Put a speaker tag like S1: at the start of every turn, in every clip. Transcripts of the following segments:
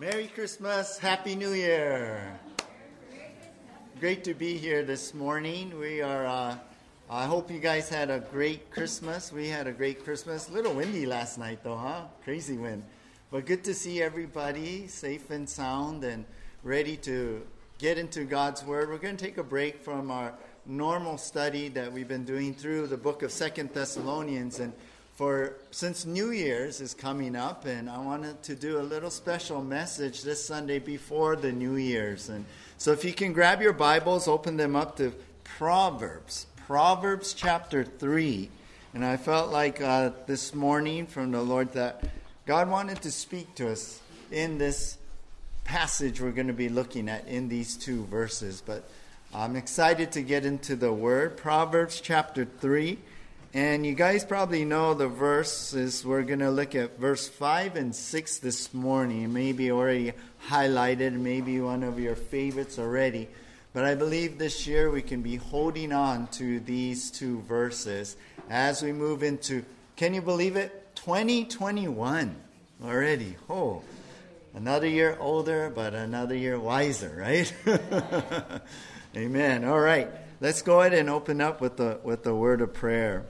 S1: Merry Christmas, Happy New Year. Great to be here this morning. We are, uh, I hope you guys had a great Christmas. We had a great Christmas. Little windy last night, though, huh? Crazy wind. But good to see everybody safe and sound and ready to get into God's Word. We're going to take a break from our normal study that we've been doing through the book of Second Thessalonians and for since New Year's is coming up, and I wanted to do a little special message this Sunday before the New Year's. And so, if you can grab your Bibles, open them up to Proverbs, Proverbs chapter 3. And I felt like uh, this morning from the Lord that God wanted to speak to us in this passage we're going to be looking at in these two verses. But I'm excited to get into the Word. Proverbs chapter 3. And you guys probably know the verses. We're going to look at verse 5 and 6 this morning. Maybe already highlighted, maybe one of your favorites already. But I believe this year we can be holding on to these two verses as we move into, can you believe it? 2021 already. Oh, another year older, but another year wiser, right? Amen. All right. Let's go ahead and open up with the, with the word of prayer.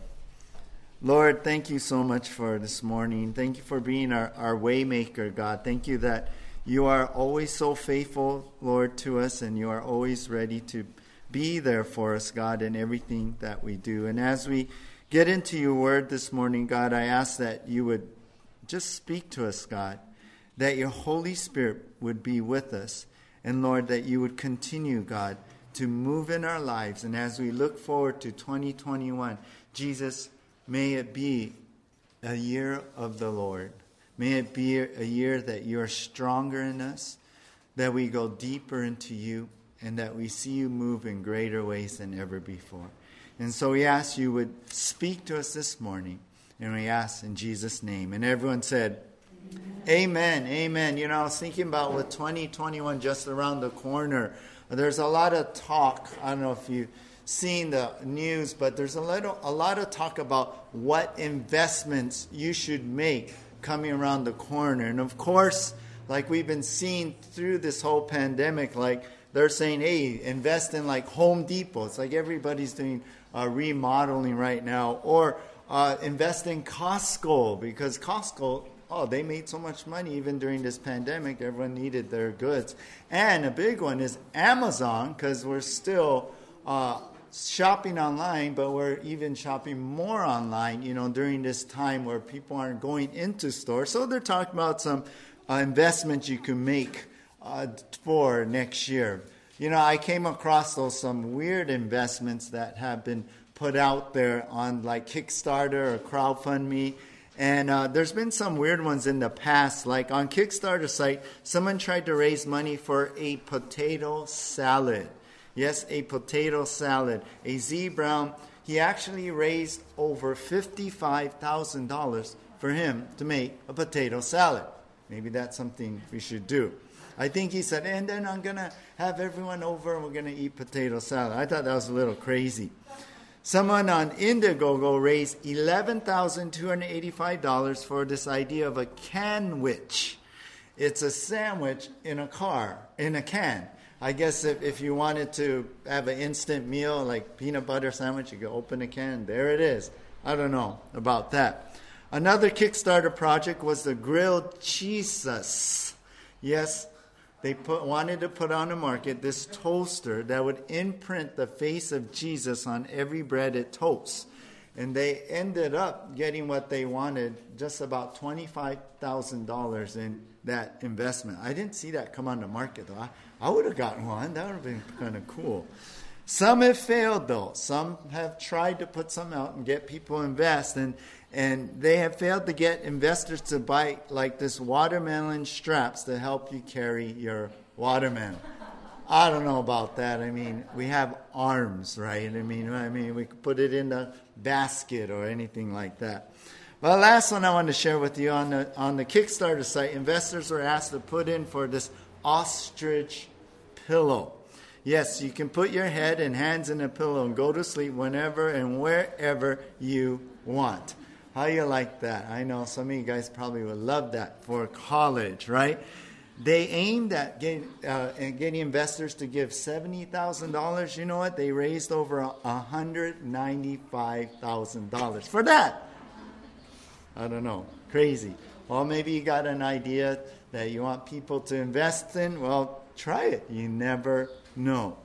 S1: Lord, thank you so much for this morning. Thank you for being our, our waymaker, God. Thank you that you are always so faithful, Lord, to us, and you are always ready to be there for us, God, in everything that we do. And as we get into your word this morning, God, I ask that you would just speak to us, God, that your Holy Spirit would be with us, and Lord, that you would continue, God, to move in our lives. And as we look forward to 2021, Jesus, May it be a year of the Lord. May it be a year that you are stronger in us, that we go deeper into you, and that we see you move in greater ways than ever before. And so we ask you would speak to us this morning, and we ask in Jesus' name. And everyone said, Amen. Amen. Amen. You know, I was thinking about with 2021 just around the corner, there's a lot of talk. I don't know if you seen the news, but there's a little a lot of talk about what investments you should make coming around the corner. And of course, like we've been seeing through this whole pandemic, like they're saying, hey, invest in like Home Depot. It's like everybody's doing uh, remodeling right now, or uh, invest in Costco because Costco. Oh, they made so much money even during this pandemic. Everyone needed their goods. And a big one is Amazon because we're still uh, shopping online, but we're even shopping more online, you know, during this time where people aren't going into stores. So they're talking about some uh, investments you can make uh, for next year. You know, I came across those some weird investments that have been put out there on like Kickstarter or CrowdFundMe. And uh, there's been some weird ones in the past. Like on Kickstarter site, someone tried to raise money for a potato salad. Yes, a potato salad. A Z Brown, he actually raised over $55,000 for him to make a potato salad. Maybe that's something we should do. I think he said, and then I'm going to have everyone over and we're going to eat potato salad. I thought that was a little crazy. Someone on Indiegogo raised $11,285 for this idea of a canwich. It's a sandwich in a car, in a can. I guess if, if you wanted to have an instant meal like peanut butter sandwich, you could open a can. There it is. I don't know about that. Another Kickstarter project was the grilled Jesus. Yes, they put, wanted to put on the market this toaster that would imprint the face of Jesus on every bread it toasts. And they ended up getting what they wanted, just about $25,000 in that investment. I didn't see that come on the market though. I, I would have gotten one. That would have been kind of cool. Some have failed though. Some have tried to put some out and get people invest, and and they have failed to get investors to buy like this watermelon straps to help you carry your watermelon. I don't know about that. I mean, we have arms, right? I mean, I mean, we could put it in a basket or anything like that. Well, last one I want to share with you on the on the Kickstarter site, investors were asked to put in for this ostrich pillow. Yes, you can put your head and hands in a pillow and go to sleep whenever and wherever you want. How you like that? I know some of you guys probably would love that for college, right? they aimed at getting, uh, getting investors to give $70,000. You know what? They raised over $195,000 for that. I don't know. Crazy. Well, maybe you got an idea that you want people to invest in. Well, try it. You never know.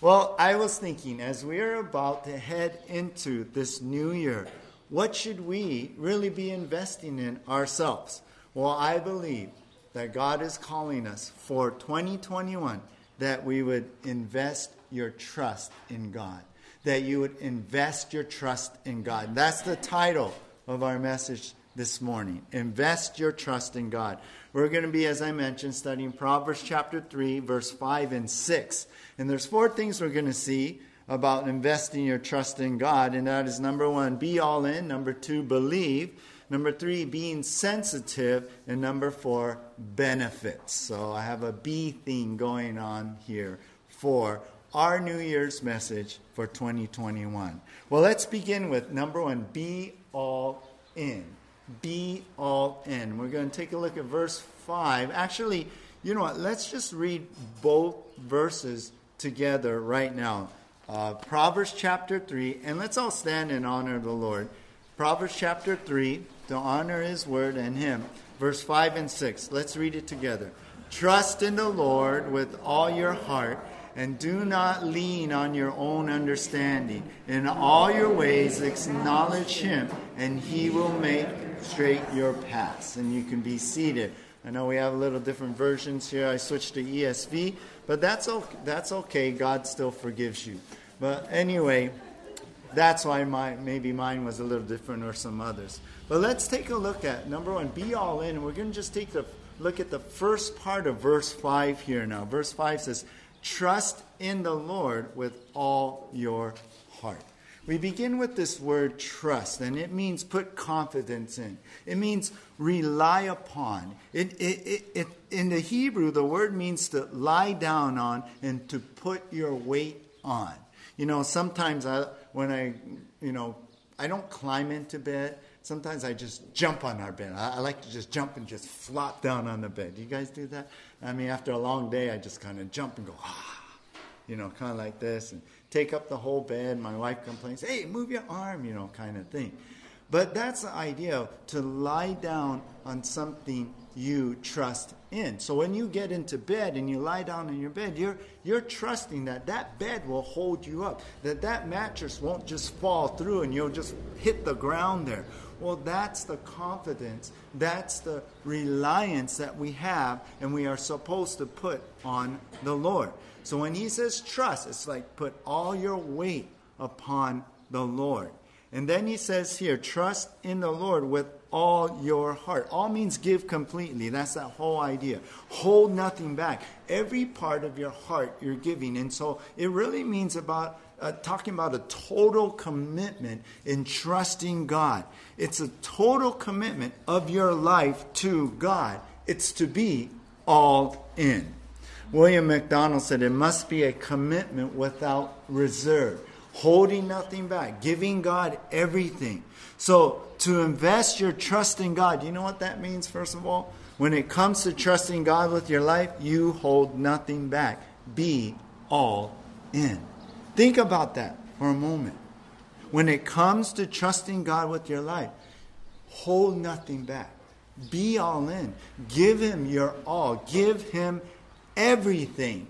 S1: Well, I was thinking as we are about to head into this new year, what should we really be investing in ourselves? Well, I believe that God is calling us for 2021 that we would invest your trust in God. That you would invest your trust in God. That's the title of our message this morning. Invest your trust in God. We're going to be, as I mentioned, studying Proverbs chapter 3, verse 5 and 6. And there's four things we're going to see about investing your trust in God, and that is number one, be all in. Number two, believe. Number three, being sensitive. And number four, benefits. So I have a B theme going on here for our New Year's message for 2021. Well, let's begin with number one be all in. Be all in. We're going to take a look at verse 5. Actually, you know what? Let's just read both verses together right now. Uh, Proverbs chapter 3, and let's all stand in honor the Lord. Proverbs chapter 3, to honor his word and him. Verse 5 and 6. Let's read it together. Trust in the Lord with all your heart and do not lean on your own understanding. In all your ways, acknowledge him, and he will make straight your paths. And you can be seated. I know we have a little different versions here. I switched to ESV, but that's okay. That's okay. God still forgives you. But anyway, that's why my, maybe mine was a little different or some others. But let's take a look at number one, be all in. We're going to just take a look at the first part of verse 5 here now. Verse 5 says, Trust in the Lord with all your heart. We begin with this word trust, and it means put confidence in. It means rely upon. It, it, it, in the Hebrew, the word means to lie down on and to put your weight on. You know, sometimes I, when I, you know, I don't climb into bed. Sometimes I just jump on our bed. I, I like to just jump and just flop down on the bed. Do you guys do that? I mean, after a long day, I just kind of jump and go, ah, you know, kind of like this, and take up the whole bed. My wife complains, hey, move your arm, you know, kind of thing. But that's the idea to lie down on something you trust in. So when you get into bed and you lie down in your bed, you're you're trusting that that bed will hold you up, that that mattress won't just fall through and you'll just hit the ground there. Well, that's the confidence, that's the reliance that we have and we are supposed to put on the Lord. So when he says trust, it's like put all your weight upon the Lord. And then he says here, trust in the Lord with all your heart. All means give completely. That's that whole idea. Hold nothing back. Every part of your heart you're giving. And so it really means about uh, talking about a total commitment in trusting God. It's a total commitment of your life to God. It's to be all in. William MacDonald said it must be a commitment without reserve holding nothing back, giving God everything. So, to invest your trust in God, you know what that means, first of all? When it comes to trusting God with your life, you hold nothing back. Be all in. Think about that for a moment. When it comes to trusting God with your life, hold nothing back. Be all in. Give Him your all. Give Him everything.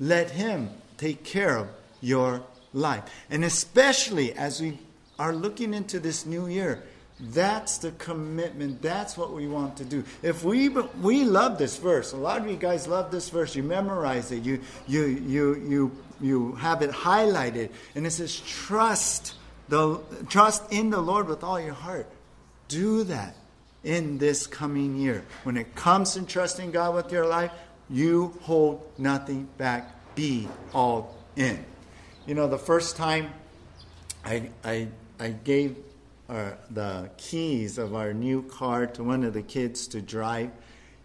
S1: Let Him take care of your life. And especially as we are looking into this new year, that's the commitment. That's what we want to do. If we we love this verse, a lot of you guys love this verse. You memorize it. You you you you you have it highlighted, and it says, "Trust the trust in the Lord with all your heart." Do that in this coming year. When it comes to trusting God with your life, you hold nothing back. Be all in. You know, the first time I, I, I gave uh, the keys of our new car to one of the kids to drive,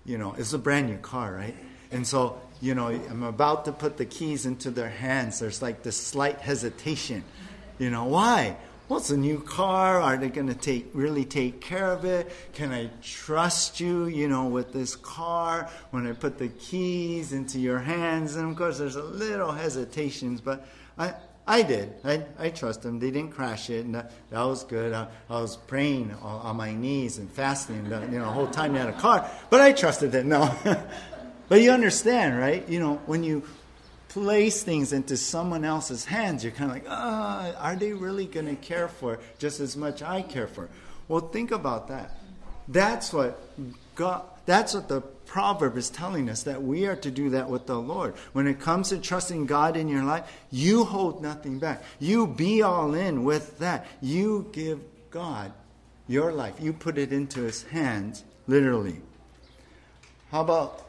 S1: you know, it's a brand new car, right? And so, you know, I'm about to put the keys into their hands. There's like this slight hesitation. You know, why? What's a new car? Are they going to take really take care of it? Can I trust you, you know, with this car when I put the keys into your hands? And of course, there's a little hesitations, but I, I did. I, I trust them. They didn't crash it, and that, that was good. I, I was praying on, on, my knees and fasting, the, you know, the whole time they had a car. But I trusted them. No, but you understand, right? You know, when you place things into someone else's hands, you're kind of like, ah, are they really going to care for just as much I care for? Well, think about that. That's what God, that's what the proverb is telling us that we are to do that with the Lord. When it comes to trusting God in your life, you hold nothing back. You be all in with that. You give God your life. You put it into his hands, literally. How about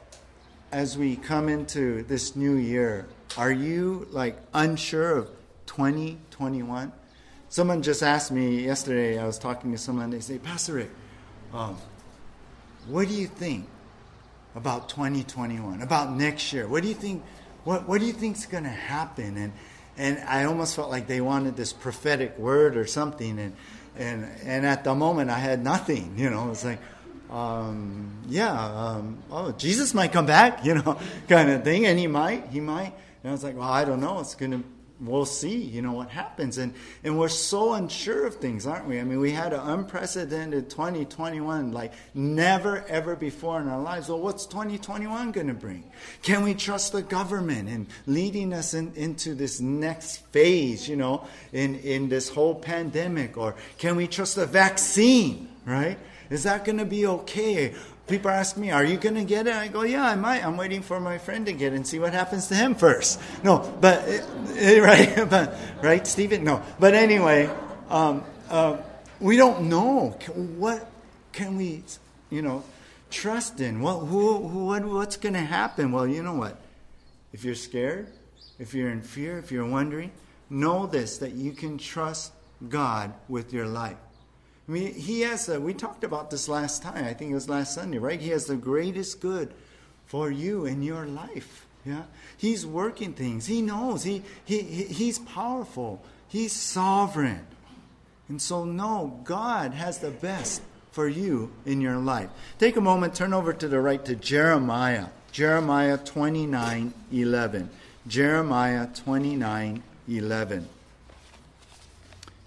S1: as we come into this new year, are you like unsure of 2021? Someone just asked me yesterday, I was talking to someone, they say, Pastor Rick, um, what do you think about 2021, about next year? What do you think, what, what do you think is going to happen? And, and I almost felt like they wanted this prophetic word or something. And, and, and at the moment, I had nothing, you know, it's like, um, yeah, um, oh, Jesus might come back, you know, kind of thing. And he might, he might. And I was like, well, I don't know. It's going to, we'll see, you know, what happens. And, and we're so unsure of things, aren't we? I mean, we had an unprecedented 2021, like never, ever before in our lives. Well, what's 2021 going to bring? Can we trust the government in leading us in, into this next phase, you know, in, in this whole pandemic? Or can we trust the vaccine, right? Is that going to be okay? People ask me, Are you going to get it? I go, Yeah, I might. I'm waiting for my friend to get it and see what happens to him first. No, but, right? but, right, Stephen? No. But anyway, um, uh, we don't know. What can we, you know, trust in? What, who, who, what, what's going to happen? Well, you know what? If you're scared, if you're in fear, if you're wondering, know this that you can trust God with your life. I mean, he has, a, we talked about this last time, I think it was last Sunday, right? He has the greatest good for you in your life. Yeah? He's working things. He knows. He, he, he's powerful. He's sovereign. And so, no, God has the best for you in your life. Take a moment, turn over to the right to Jeremiah. Jeremiah 29 11. Jeremiah 29 11.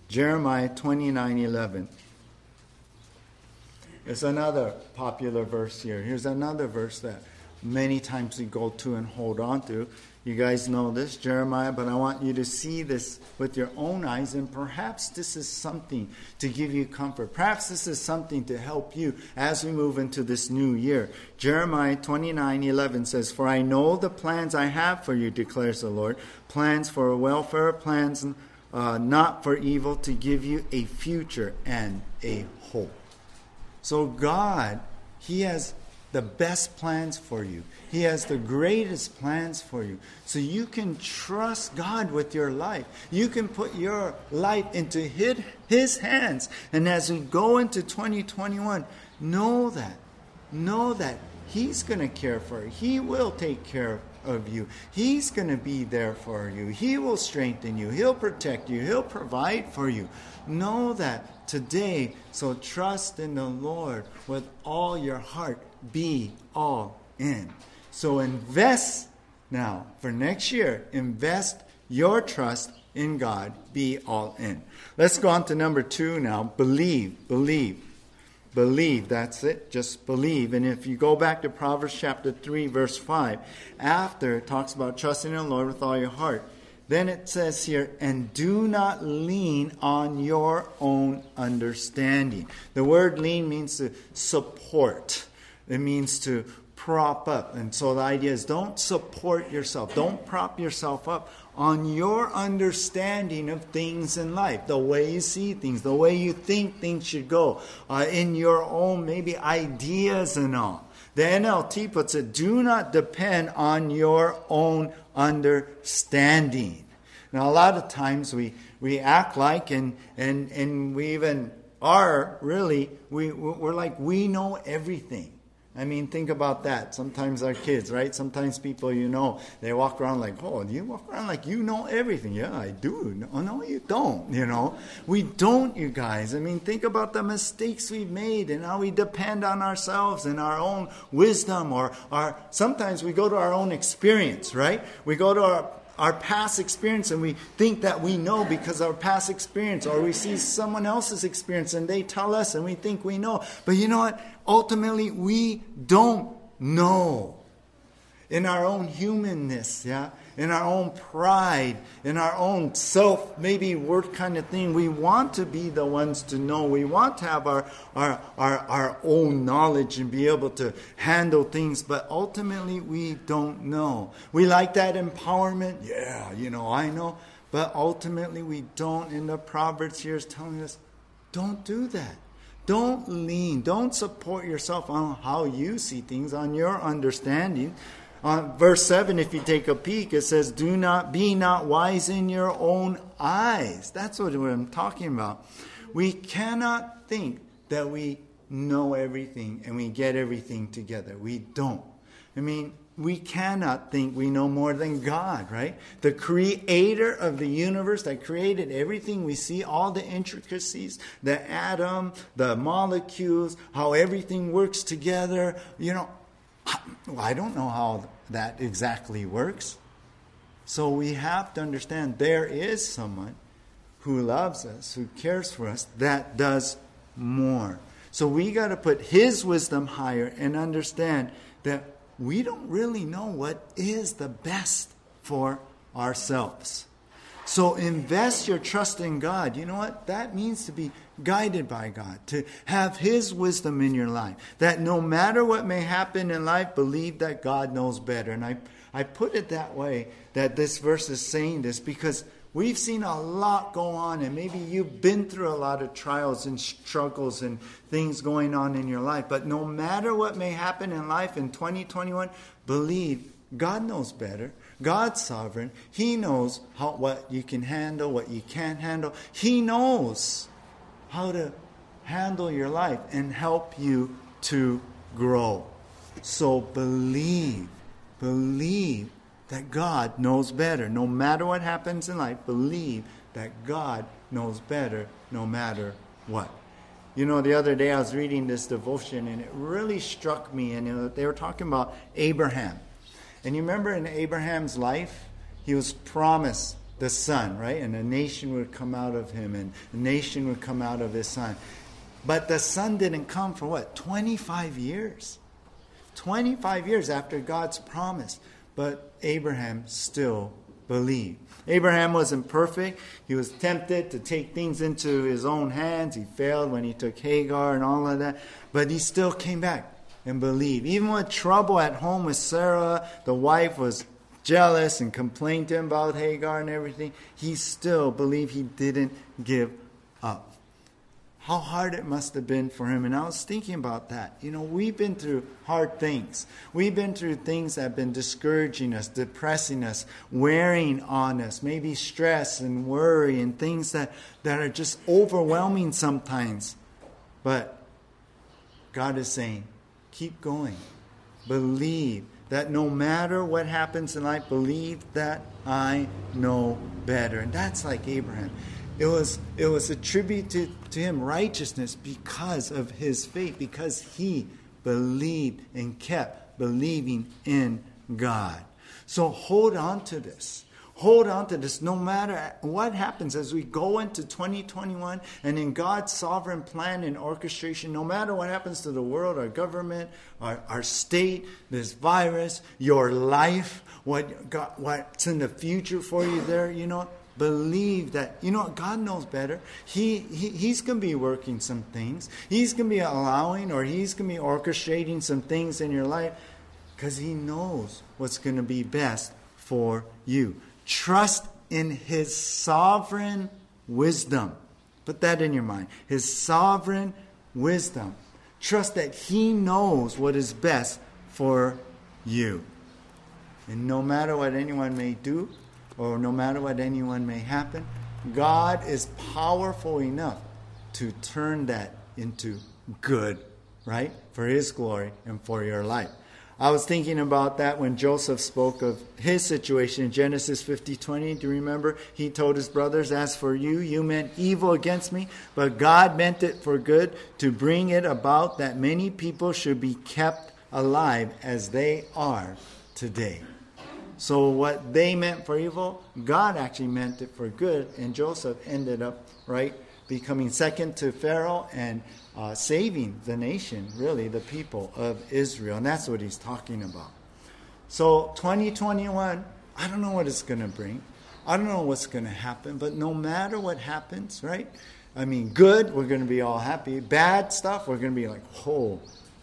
S1: Jeremiah 29 11. It's another popular verse here. Here's another verse that many times we go to and hold on to. You guys know this, Jeremiah, but I want you to see this with your own eyes, and perhaps this is something to give you comfort. Perhaps this is something to help you as we move into this new year. Jeremiah 29 11 says, For I know the plans I have for you, declares the Lord plans for welfare, plans uh, not for evil, to give you a future and a hope. So, God, He has the best plans for you. He has the greatest plans for you. So you can trust God with your life. You can put your life into His hands. And as we go into 2021, know that. Know that He's going to care for you. He will take care of you. He's going to be there for you. He will strengthen you. He'll protect you. He'll provide for you. Know that today. So trust in the Lord with all your heart. Be all in. So invest now for next year. Invest your trust in God. Be all in. Let's go on to number two now. Believe. Believe. Believe. That's it. Just believe. And if you go back to Proverbs chapter 3, verse 5, after it talks about trusting in the Lord with all your heart, then it says here, and do not lean on your own understanding. The word lean means to support, it means to prop up. And so the idea is don't support yourself, don't prop yourself up on your understanding of things in life, the way you see things, the way you think things should go, uh, in your own maybe ideas and all. The NLT puts it do not depend on your own understanding. Now, a lot of times we, we act like, and, and, and we even are really, we, we're like we know everything. I mean, think about that. Sometimes our kids, right? Sometimes people you know, they walk around like, oh, you walk around like you know everything. Yeah, I do. No, no, you don't, you know. We don't, you guys. I mean, think about the mistakes we've made and how we depend on ourselves and our own wisdom or our, sometimes we go to our own experience, right? We go to our our past experience and we think that we know because our past experience, or we see someone else's experience and they tell us and we think we know. But you know what? Ultimately, we don't know. In our own humanness, yeah? In our own pride, in our own self, maybe word kind of thing. We want to be the ones to know. We want to have our, our, our, our own knowledge and be able to handle things, but ultimately we don't know. We like that empowerment. Yeah, you know, I know. But ultimately we don't. And the Proverbs here is telling us don't do that. Don't lean. Don't support yourself on how you see things, on your understanding uh, verse 7, if you take a peek, it says, Do not be not wise in your own eyes. That's what I'm talking about. We cannot think that we know everything and we get everything together. We don't. I mean, we cannot think we know more than God, right? The creator of the universe that created everything we see, all the intricacies, the atom, the molecules, how everything works together. You know, I don't know how that exactly works. So we have to understand there is someone who loves us, who cares for us, that does more. So we got to put his wisdom higher and understand that we don't really know what is the best for ourselves. So invest your trust in God. You know what? That means to be guided by God, to have His wisdom in your life. That no matter what may happen in life, believe that God knows better. And I, I put it that way that this verse is saying this because we've seen a lot go on, and maybe you've been through a lot of trials and struggles and things going on in your life. But no matter what may happen in life in 2021, believe God knows better. God's sovereign. He knows how, what you can handle, what you can't handle. He knows how to handle your life and help you to grow. So believe, believe that God knows better. No matter what happens in life, believe that God knows better no matter what. You know, the other day I was reading this devotion and it really struck me, and you know, they were talking about Abraham. And you remember in Abraham's life, he was promised the son, right? And a nation would come out of him, and a nation would come out of his son. But the son didn't come for what? 25 years. 25 years after God's promise. But Abraham still believed. Abraham wasn't perfect. He was tempted to take things into his own hands. He failed when he took Hagar and all of that. But he still came back and believed. Even with trouble at home with Sarah, the wife was jealous and complained to him about Hagar and everything, he still believed he didn't give up. How hard it must have been for him. And I was thinking about that. You know, we've been through hard things. We've been through things that have been discouraging us, depressing us, wearing on us, maybe stress and worry and things that, that are just overwhelming sometimes. But God is saying, keep going. Believe that no matter what happens in life, believe that I know better. And that's like Abraham. It was, it was attributed to him righteousness because of his faith, because he believed and kept believing in God. So hold on to this. Hold on to this no matter what happens as we go into 2021 and in God's sovereign plan and orchestration, no matter what happens to the world, our government, our, our state, this virus, your life, what God, what's in the future for you there, you know, believe that you know god knows better. He, he he's going to be working some things. He's going to be allowing or he's going to be orchestrating some things in your life because he knows what's going to be best for you Trust in His sovereign wisdom. Put that in your mind. His sovereign wisdom. Trust that He knows what is best for you. And no matter what anyone may do, or no matter what anyone may happen, God is powerful enough to turn that into good right? For His glory and for your life. I was thinking about that when Joseph spoke of his situation in Genesis 50 20. Do you remember? He told his brothers, As for you, you meant evil against me, but God meant it for good to bring it about that many people should be kept alive as they are today. So, what they meant for evil, God actually meant it for good, and Joseph ended up, right, becoming second to Pharaoh and uh, saving the nation, really, the people of Israel. And that's what he's talking about. So, 2021, I don't know what it's going to bring. I don't know what's going to happen, but no matter what happens, right? I mean, good, we're going to be all happy. Bad stuff, we're going to be like, oh,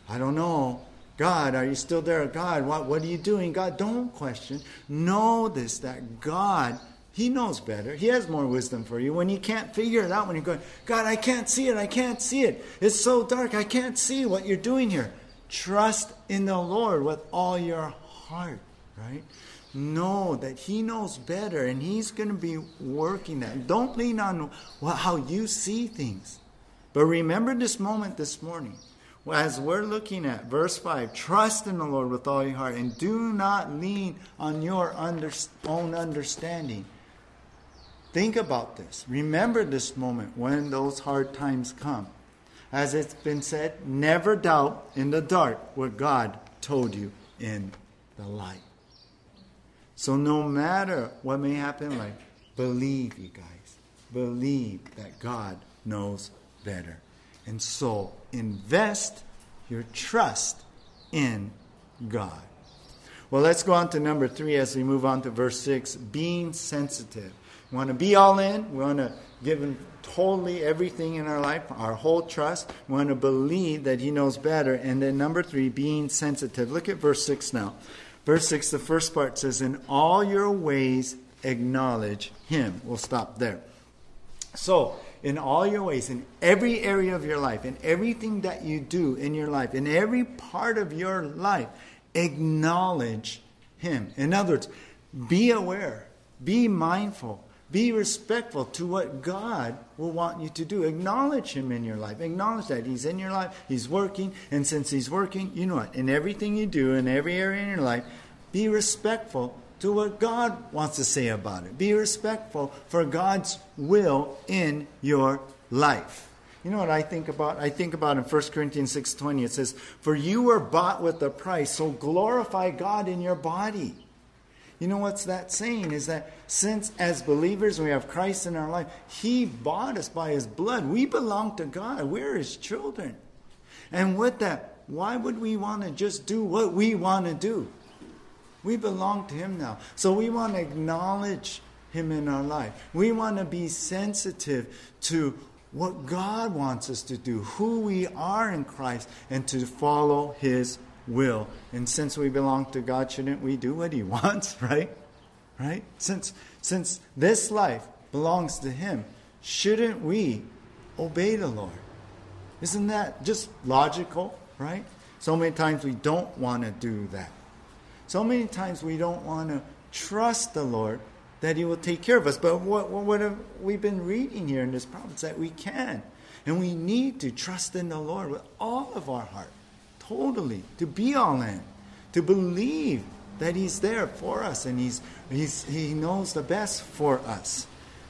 S1: I don't know. God, are you still there? God, what, what are you doing? God, don't question. Know this that God he knows better. He has more wisdom for you. When you can't figure it out, when you're going, God, I can't see it. I can't see it. It's so dark. I can't see what you're doing here. Trust in the Lord with all your heart, right? Know that He knows better and He's going to be working that. Don't lean on how you see things. But remember this moment this morning. As we're looking at verse 5, trust in the Lord with all your heart and do not lean on your under, own understanding. Think about this. Remember this moment when those hard times come. As it's been said, never doubt in the dark what God told you in the light. So, no matter what may happen, like, believe, you guys. Believe that God knows better. And so, invest your trust in God. Well, let's go on to number three as we move on to verse six being sensitive. We want to be all in. We want to give Him totally everything in our life, our whole trust. We want to believe that He knows better. And then number three, being sensitive. Look at verse 6 now. Verse 6, the first part says, In all your ways acknowledge Him. We'll stop there. So, in all your ways, in every area of your life, in everything that you do in your life, in every part of your life, acknowledge Him. In other words, be aware, be mindful, be respectful to what God will want you to do. Acknowledge Him in your life. Acknowledge that He's in your life, He's working, and since He's working, you know what? In everything you do, in every area in your life, be respectful to what God wants to say about it. Be respectful for God's will in your life. You know what I think about? I think about in 1 Corinthians 6:20 it says, "For you were bought with a price, so glorify God in your body." You know what's that saying? Is that since as believers we have Christ in our life, He bought us by His blood. We belong to God. We're His children. And with that, why would we want to just do what we want to do? We belong to Him now. So we want to acknowledge Him in our life. We want to be sensitive to what God wants us to do, who we are in Christ, and to follow His will. And since we belong to God, shouldn't we do what He wants, right? Right? Since, since this life belongs to Him, shouldn't we obey the Lord? Isn't that just logical, right? So many times we don't want to do that. So many times we don't want to trust the Lord that He will take care of us. But what, what have we been reading here in this promise? That we can. And we need to trust in the Lord with all of our heart totally, to be all in, to believe that He's there for us and he's, he's, He knows the best for us.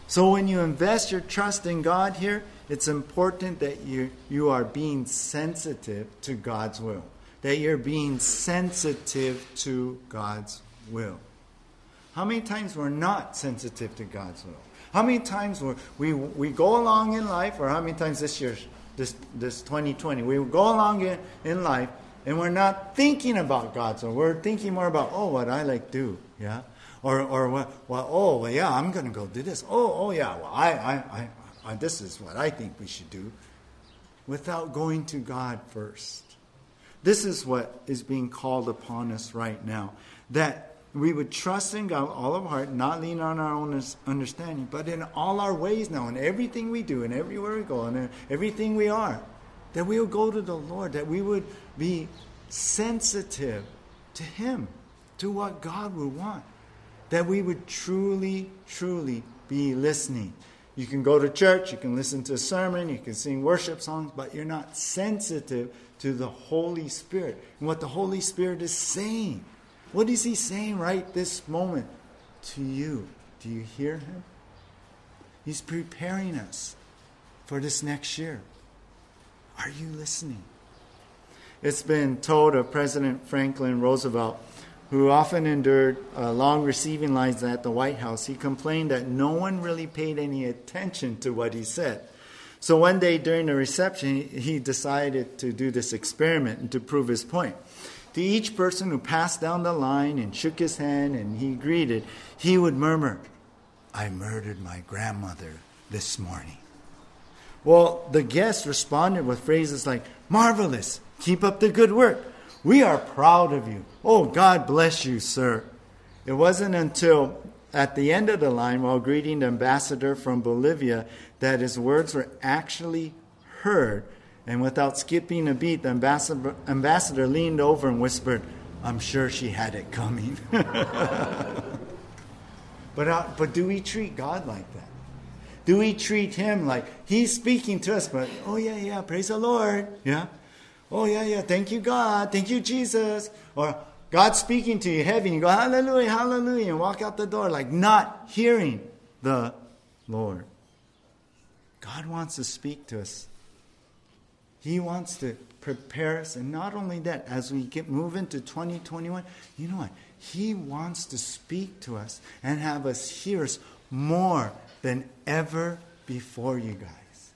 S1: So when you invest your trust in God here, it's important that you, you are being sensitive to God's will, that you're being sensitive to God's will. How many times we're not sensitive to God's will? How many times we we, we go along in life, or how many times this year this, this 2020. We go along in, in life and we're not thinking about God. So we're thinking more about, oh, what I like do. Yeah. Or, or well, oh, well, yeah, I'm going to go do this. Oh, oh, yeah, well, I, I, I, I, this is what I think we should do. Without going to God first. This is what is being called upon us right now. That we would trust in God all of our heart, not lean on our own understanding, but in all our ways now, in everything we do, and everywhere we go, and everything we are, that we would go to the Lord, that we would be sensitive to Him, to what God would want, that we would truly, truly be listening. You can go to church, you can listen to a sermon, you can sing worship songs, but you're not sensitive to the Holy Spirit and what the Holy Spirit is saying. What is He saying right this moment to you? Do you hear Him? He's preparing us for this next year. Are you listening? It's been told of President Franklin Roosevelt, who often endured uh, long receiving lines at the White House. He complained that no one really paid any attention to what he said. So one day during the reception, he decided to do this experiment and to prove his point. To each person who passed down the line and shook his hand and he greeted, he would murmur, I murdered my grandmother this morning. Well, the guests responded with phrases like, Marvelous, keep up the good work. We are proud of you. Oh, God bless you, sir. It wasn't until at the end of the line, while greeting the ambassador from Bolivia, that his words were actually heard. And without skipping a beat, the ambassador, ambassador leaned over and whispered, I'm sure she had it coming. but, uh, but do we treat God like that? Do we treat him like he's speaking to us, but oh, yeah, yeah, praise the Lord? Yeah? Oh, yeah, yeah, thank you, God. Thank you, Jesus. Or God's speaking to you heavy, and you go, hallelujah, hallelujah, and walk out the door like not hearing the Lord. God wants to speak to us. He wants to prepare us. And not only that, as we get move into 2021, you know what? He wants to speak to us and have us hear us more than ever before, you guys.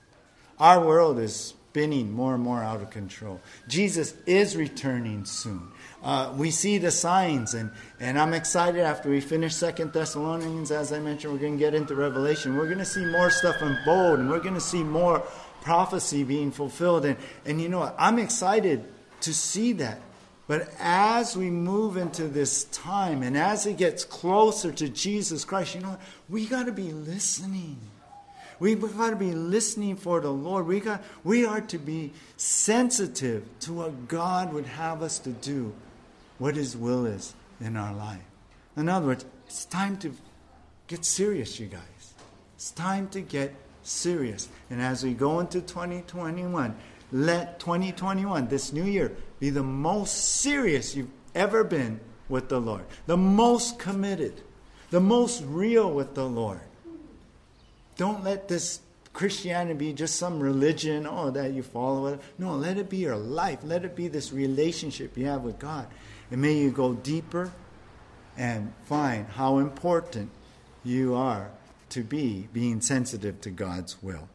S1: Our world is spinning more and more out of control. Jesus is returning soon. Uh, we see the signs, and, and I'm excited after we finish Second Thessalonians. As I mentioned, we're going to get into Revelation. We're going to see more stuff unfold, and we're going to see more prophecy being fulfilled. And, and you know what? I'm excited to see that. But as we move into this time and as it gets closer to Jesus Christ, you know what? We got to be listening. We've got to be listening for the Lord. We, got, we are to be sensitive to what God would have us to do, what His will is in our life. In other words, it's time to get serious, you guys. It's time to get serious. And as we go into 2021, let 2021, this new year, be the most serious you've ever been with the Lord, the most committed, the most real with the Lord. Don't let this Christianity be just some religion, oh, that you follow. No, let it be your life. Let it be this relationship you have with God. And may you go deeper and find how important you are to be being sensitive to God's will.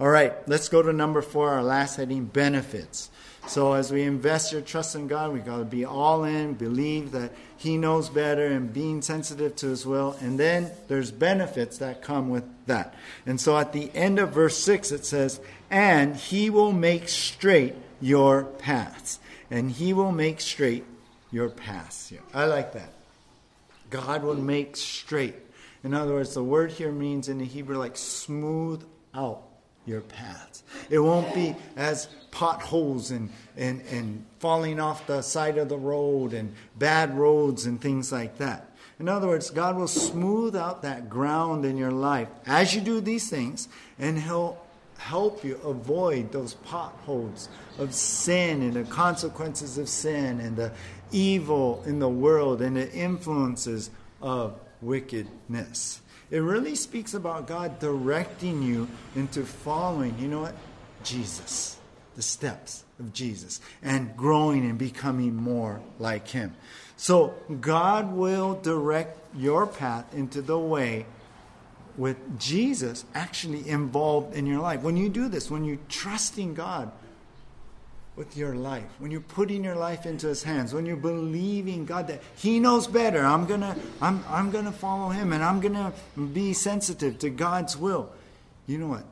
S1: All right, let's go to number four, our last heading benefits. So, as we invest your trust in God, we got to be all in, believe that He knows better, and being sensitive to His will. And then there's benefits that come with that. And so, at the end of verse 6, it says, And He will make straight your paths. And He will make straight your paths. Yeah, I like that. God will make straight. In other words, the word here means in the Hebrew like smooth out your paths. It won't be as potholes and, and, and falling off the side of the road and bad roads and things like that. In other words, God will smooth out that ground in your life as you do these things, and He'll help you avoid those potholes of sin and the consequences of sin and the evil in the world and the influences of wickedness. It really speaks about God directing you into following, you know what? Jesus, the steps of Jesus, and growing and becoming more like Him. So God will direct your path into the way with Jesus actually involved in your life. When you do this, when you trust in God, with your life, when you're putting your life into his hands, when you're believing God that he knows better, I'm going to I'm I'm going to follow him and I'm going to be sensitive to God's will. You know what?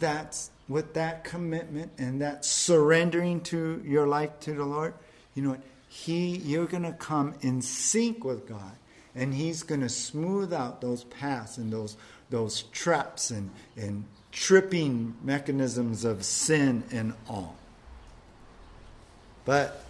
S1: That's with that commitment and that surrendering to your life to the Lord, you know what? He you're going to come in sync with God and he's going to smooth out those paths and those those traps and and tripping mechanisms of sin and all. But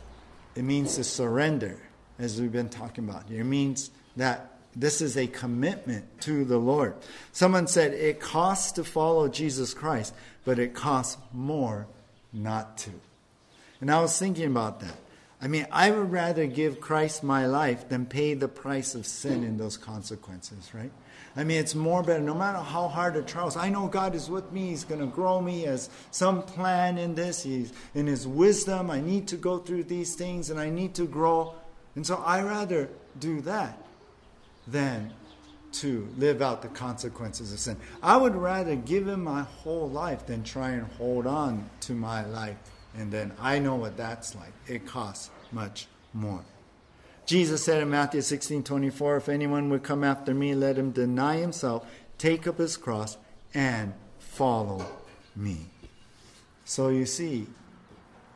S1: it means to surrender, as we've been talking about. It means that this is a commitment to the Lord. Someone said it costs to follow Jesus Christ, but it costs more not to. And I was thinking about that. I mean, I would rather give Christ my life than pay the price of sin in those consequences, right? I mean, it's more better. No matter how hard the trials, I know God is with me. He's going to grow me as some plan in this. He's in His wisdom. I need to go through these things and I need to grow. And so I rather do that than to live out the consequences of sin. I would rather give Him my whole life than try and hold on to my life. And then I know what that's like. It costs much more. Jesus said in Matthew 16 24, If anyone would come after me, let him deny himself, take up his cross, and follow me. So you see,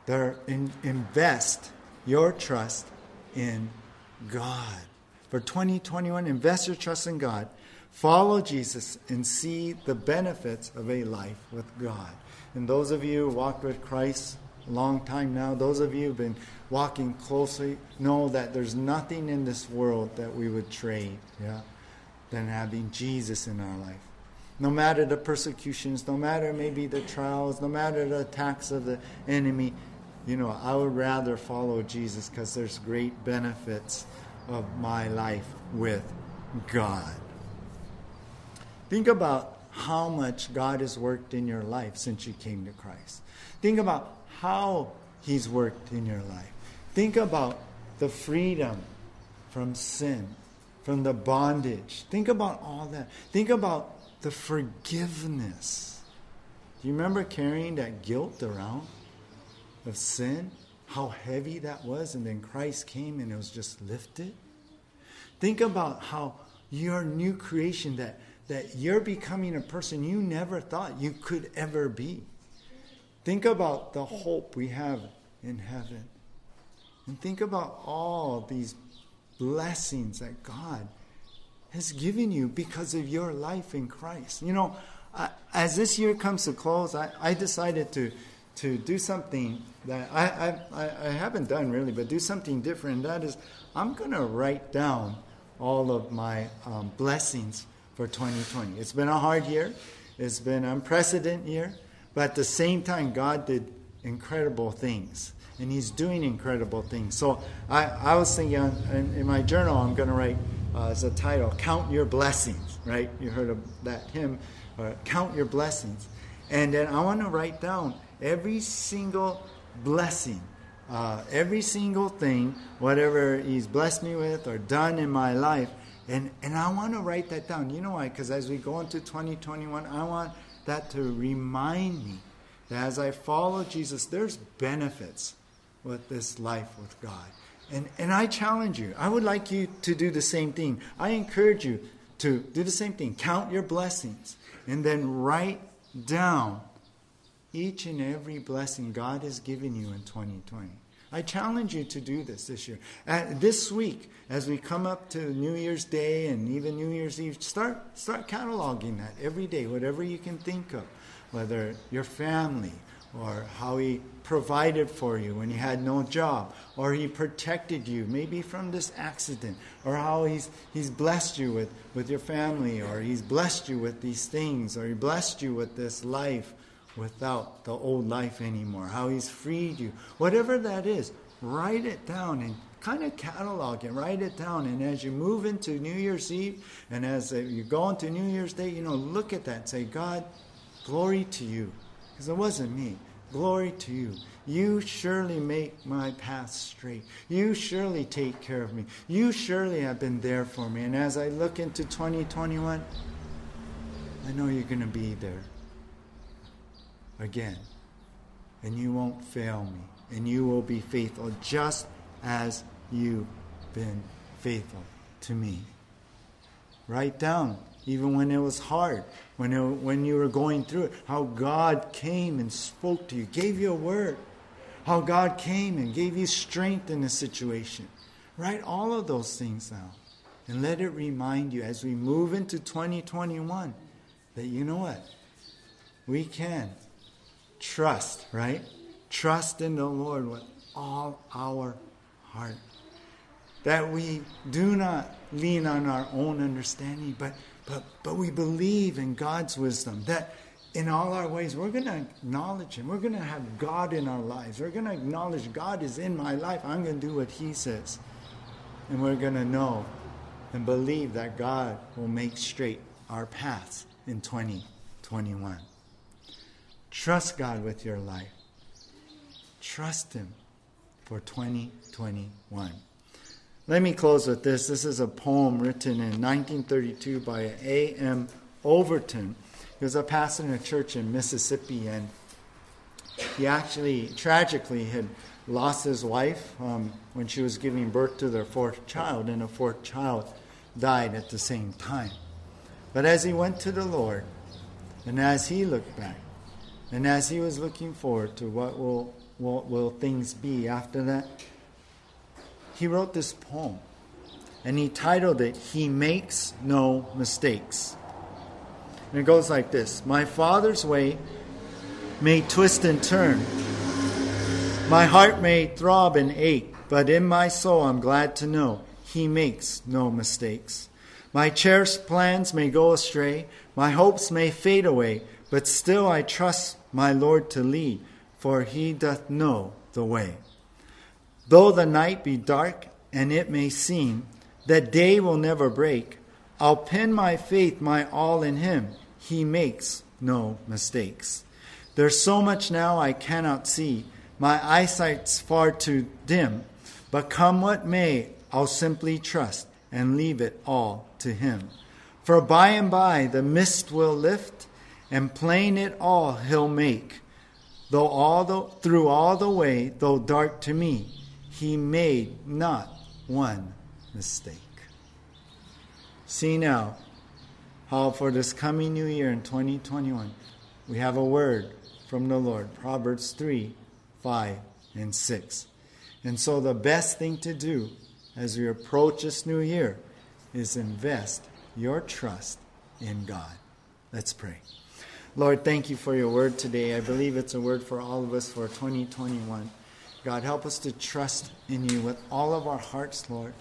S1: there in, invest your trust in God. For 2021, invest your trust in God. Follow Jesus and see the benefits of a life with God. And those of you who walked with Christ long time now, those of you who've been walking closely know that there's nothing in this world that we would trade, yeah, than having Jesus in our life. No matter the persecutions, no matter maybe the trials, no matter the attacks of the enemy, you know, I would rather follow Jesus because there's great benefits of my life with God. Think about how much God has worked in your life since you came to Christ. Think about how He's worked in your life. Think about the freedom from sin, from the bondage. Think about all that. Think about the forgiveness. Do you remember carrying that guilt around of sin? How heavy that was, and then Christ came and it was just lifted? Think about how your new creation, that, that you're becoming a person you never thought you could ever be. Think about the hope we have in heaven. And think about all these blessings that God has given you because of your life in Christ. You know, I, as this year comes to close, I, I decided to, to do something that I, I, I haven't done really, but do something different. And that is, I'm going to write down all of my um, blessings for 2020. It's been a hard year, it's been an unprecedented year, but at the same time, God did incredible things and he's doing incredible things. So I, I was thinking in, in my journal, I'm going to write uh, as a title, Count Your Blessings, right? You heard of that hymn, uh, Count Your Blessings. And then I want to write down every single blessing, uh, every single thing, whatever he's blessed me with or done in my life. And, and I want to write that down. You know why? Because as we go into 2021, I want that to remind me that as I follow Jesus, there's benefits with this life with God. And, and I challenge you, I would like you to do the same thing. I encourage you to do the same thing. Count your blessings and then write down each and every blessing God has given you in 2020. I challenge you to do this this year. Uh, this week, as we come up to New Year's Day and even New Year's Eve, start start cataloging that every day, whatever you can think of, whether your family or how he provided for you when you had no job, or he protected you maybe from this accident, or how he's, he's blessed you with, with your family, or he's blessed you with these things, or he blessed you with this life without the old life anymore, how he's freed you. Whatever that is, write it down and kind of catalog it, write it down. And as you move into New Year's Eve and as you go into New Year's Day, you know, look at that say, God, glory to you because it wasn't me. Glory to you. You surely make my path straight. You surely take care of me. You surely have been there for me. And as I look into 2021, I know you're going to be there again. And you won't fail me. And you will be faithful just as you've been faithful to me. Write down even when it was hard, when, it, when you were going through it, how God came and spoke to you, gave you a word, how God came and gave you strength in the situation. Write all of those things down and let it remind you as we move into 2021 that you know what? We can trust, right? Trust in the Lord with all our heart. That we do not lean on our own understanding, but but, but we believe in God's wisdom, that in all our ways, we're going to acknowledge Him. We're going to have God in our lives. We're going to acknowledge God is in my life. I'm going to do what He says. And we're going to know and believe that God will make straight our paths in 2021. Trust God with your life. Trust Him for 2021. Let me close with this. This is a poem written in 1932 by A.M. Overton. He was a pastor in a church in Mississippi, and he actually tragically had lost his wife um, when she was giving birth to their fourth child, and a fourth child died at the same time. But as he went to the Lord, and as he looked back, and as he was looking forward to what will, what will things be after that, he wrote this poem. And he titled it, He Makes No Mistakes. And it goes like this My Father's way may twist and turn, my heart may throb and ache, but in my soul I'm glad to know He makes no mistakes. My cherished plans may go astray, my hopes may fade away, but still I trust my Lord to lead, for he doth know the way. Though the night be dark, and it may seem that day will never break, I'll pin my faith, my all in him. He makes no mistakes. There's so much now I cannot see. My eyesight's far too dim. But come what may, I'll simply trust and leave it all to him. For by and by the mist will lift, and plain it all he'll make. Though all the, through all the way, though dark to me, he made not one mistake. See now how for this coming new year in 2021, we have a word from the Lord Proverbs 3, 5, and 6. And so the best thing to do as we approach this new year is invest your trust in God. Let's pray. Lord, thank you for your word today. I believe it's a word for all of us for 2021. God, help us to trust in you with all of our hearts, Lord.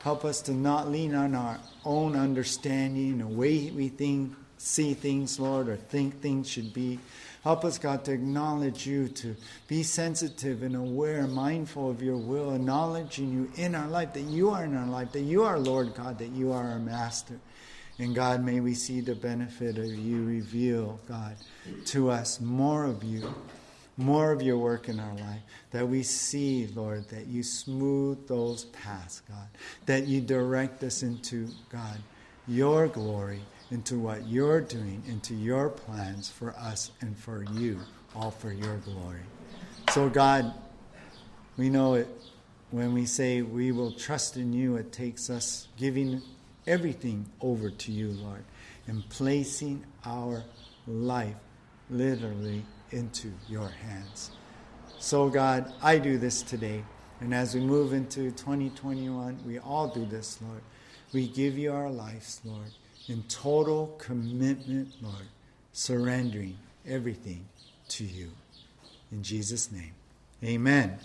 S1: Help us to not lean on our own understanding, the way we think, see things, Lord, or think things should be. Help us, God, to acknowledge you, to be sensitive and aware, mindful of your will, acknowledging you in our life, that you are in our life, that you are Lord God, that you are our master. And God, may we see the benefit of you reveal, God, to us more of you, more of your work in our life. That we see, Lord, that you smooth those paths, God. That you direct us into, God, your glory into what you're doing, into your plans for us and for you, all for your glory. So, God, we know it when we say we will trust in you, it takes us giving everything over to you, Lord, and placing our life literally into your hands. So, God, I do this today. And as we move into 2021, we all do this, Lord. We give you our lives, Lord in total commitment, Lord, surrendering everything to you. In Jesus' name, amen.